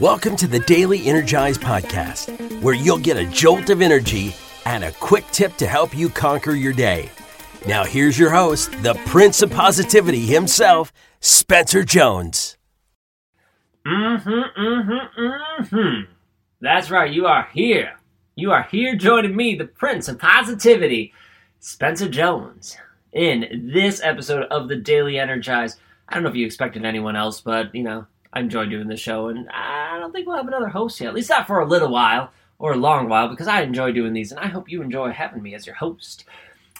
Welcome to the Daily Energize Podcast, where you'll get a jolt of energy and a quick tip to help you conquer your day. Now, here's your host, the Prince of Positivity himself, Spencer Jones. Mm-hmm, mm-hmm, mm-hmm. That's right, you are here. You are here joining me, the Prince of Positivity, Spencer Jones, in this episode of the Daily Energize. I don't know if you expected anyone else, but, you know, I enjoy doing the show, and I don't think we'll have another host yet. At least not for a little while or a long while, because I enjoy doing these, and I hope you enjoy having me as your host.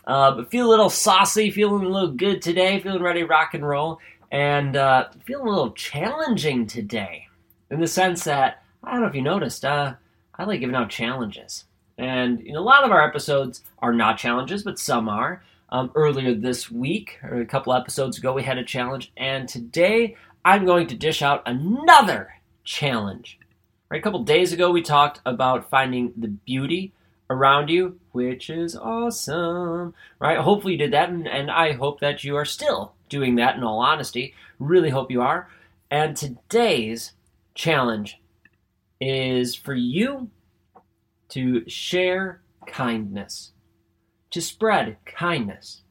Uh, but feel a little saucy, feeling a little good today, feeling ready to rock and roll, and uh, feeling a little challenging today, in the sense that I don't know if you noticed, uh, I like giving out challenges, and you know, a lot of our episodes are not challenges, but some are. Um, earlier this week, or a couple episodes ago, we had a challenge, and today I'm going to dish out another challenge. Right, a couple days ago, we talked about finding the beauty around you, which is awesome. Right? Hopefully, you did that, and, and I hope that you are still doing that in all honesty. Really hope you are. And today's challenge is for you to share kindness, to spread kindness.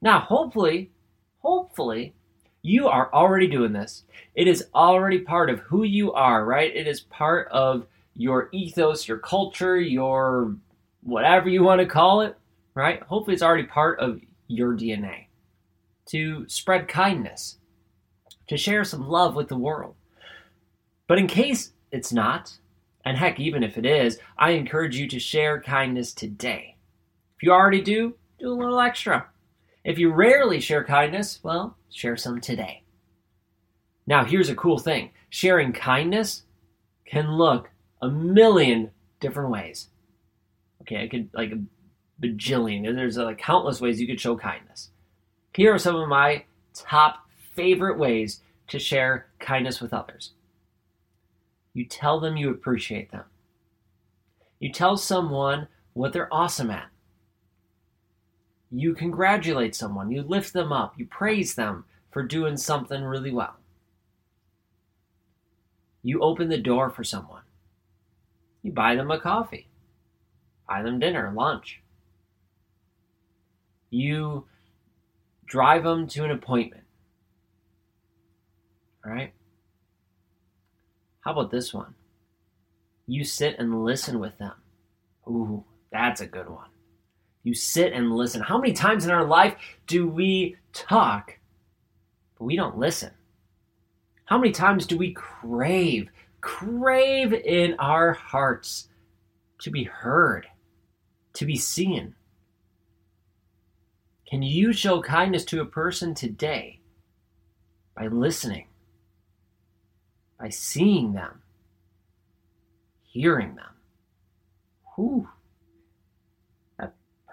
Now, hopefully, hopefully, you are already doing this. It is already part of who you are, right? It is part of your ethos, your culture, your whatever you want to call it, right? Hopefully, it's already part of your DNA to spread kindness, to share some love with the world. But in case it's not, and heck, even if it is, I encourage you to share kindness today. If you already do, do a little extra. If you rarely share kindness, well, share some today. Now, here's a cool thing sharing kindness can look a million different ways. Okay, I could like a bajillion. There's like countless ways you could show kindness. Here are some of my top favorite ways to share kindness with others. You tell them you appreciate them. You tell someone what they're awesome at. You congratulate someone, you lift them up, you praise them for doing something really well. You open the door for someone. You buy them a coffee, buy them dinner, lunch. You drive them to an appointment. All right? How about this one? You sit and listen with them. Ooh, that's a good one. You sit and listen. How many times in our life do we talk, but we don't listen? How many times do we crave, crave in our hearts to be heard, to be seen? Can you show kindness to a person today by listening, by seeing them, hearing them? Whew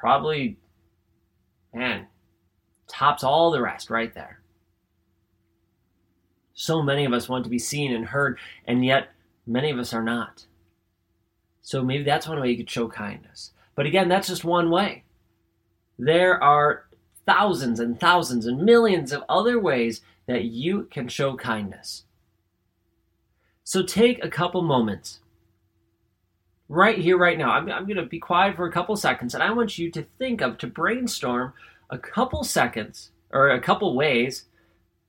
probably, man, tops all the rest right there. So many of us want to be seen and heard, and yet many of us are not. So maybe that's one way you could show kindness. But again, that's just one way. There are thousands and thousands and millions of other ways that you can show kindness. So take a couple moments right here, right now. I'm, I'm going to be quiet for a couple seconds, and I want you to think of, to brainstorm a couple seconds or a couple ways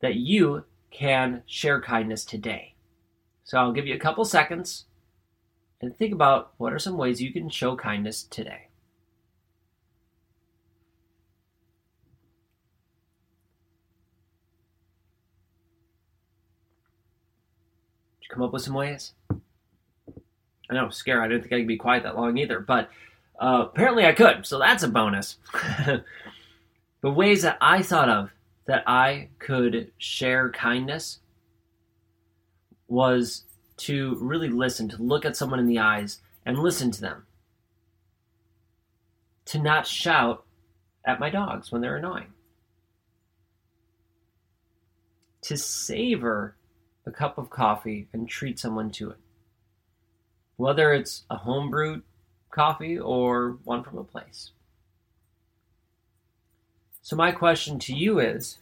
that you can share kindness today. So I'll give you a couple seconds and think about what are some ways you can show kindness today. Did you come up with some ways? I know, scare. I didn't think I could be quiet that long either, but uh, apparently I could, so that's a bonus. the ways that I thought of that I could share kindness was to really listen, to look at someone in the eyes and listen to them. To not shout at my dogs when they're annoying. To savor a cup of coffee and treat someone to it whether it's a homebrewed coffee or one from a place. So, my question to you is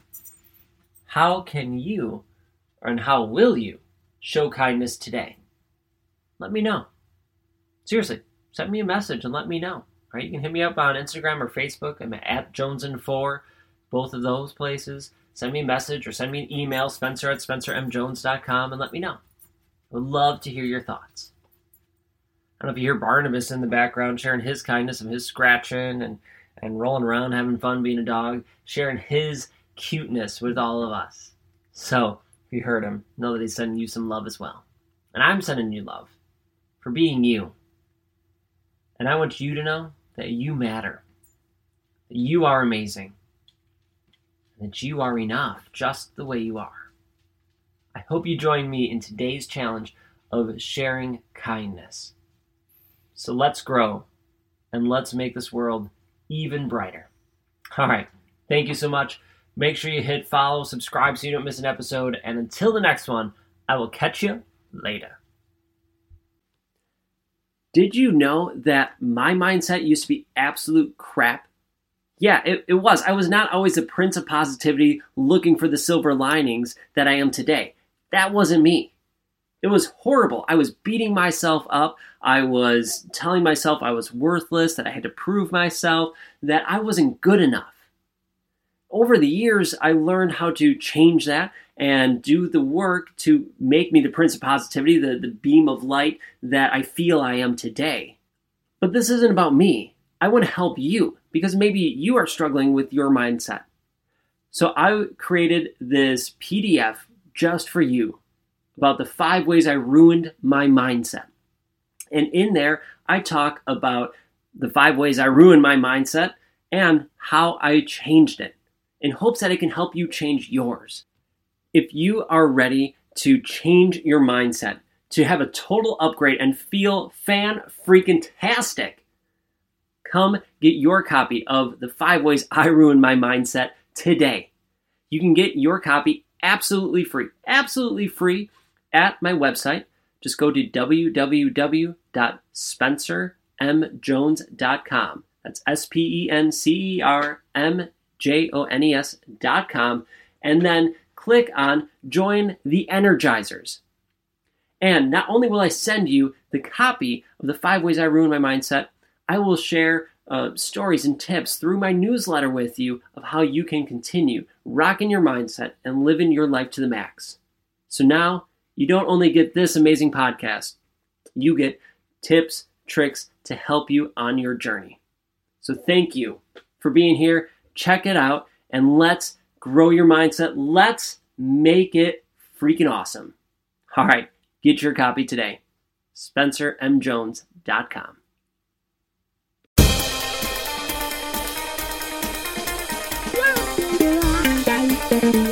how can you and how will you show kindness today? Let me know. Seriously, send me a message and let me know. Right? You can hit me up on Instagram or Facebook. I'm at Jones and 4 both of those places. Send me a message or send me an email, spencer at spencermjones.com, and let me know. I would love to hear your thoughts. I don't know if you hear Barnabas in the background sharing his kindness of his scratching and, and rolling around, having fun being a dog, sharing his cuteness with all of us. So, if you heard him, know that he's sending you some love as well. And I'm sending you love for being you. And I want you to know that you matter, that you are amazing, that you are enough just the way you are. I hope you join me in today's challenge of sharing kindness. So let's grow and let's make this world even brighter. All right. Thank you so much. Make sure you hit follow, subscribe so you don't miss an episode. And until the next one, I will catch you later. Did you know that my mindset used to be absolute crap? Yeah, it, it was. I was not always the prince of positivity looking for the silver linings that I am today. That wasn't me. It was horrible. I was beating myself up. I was telling myself I was worthless, that I had to prove myself, that I wasn't good enough. Over the years, I learned how to change that and do the work to make me the prince of positivity, the, the beam of light that I feel I am today. But this isn't about me. I want to help you because maybe you are struggling with your mindset. So I created this PDF just for you about the five ways I ruined my mindset. And in there, I talk about the five ways I ruined my mindset and how I changed it in hopes that it can help you change yours. If you are ready to change your mindset, to have a total upgrade and feel fan freaking tastic, come get your copy of The Five Ways I Ruined My Mindset today. You can get your copy absolutely free, absolutely free at my website. Just go to www.spencermjones.com. That's S P E N C E R M J O N E S.com. And then click on Join the Energizers. And not only will I send you the copy of the five ways I ruin my mindset, I will share uh, stories and tips through my newsletter with you of how you can continue rocking your mindset and living your life to the max. So now you don't only get this amazing podcast, you get tips, tricks to help you on your journey. So thank you for being here. Check it out and let's grow your mindset. Let's make it freaking awesome. All right, get your copy today. SpencerMJones.com.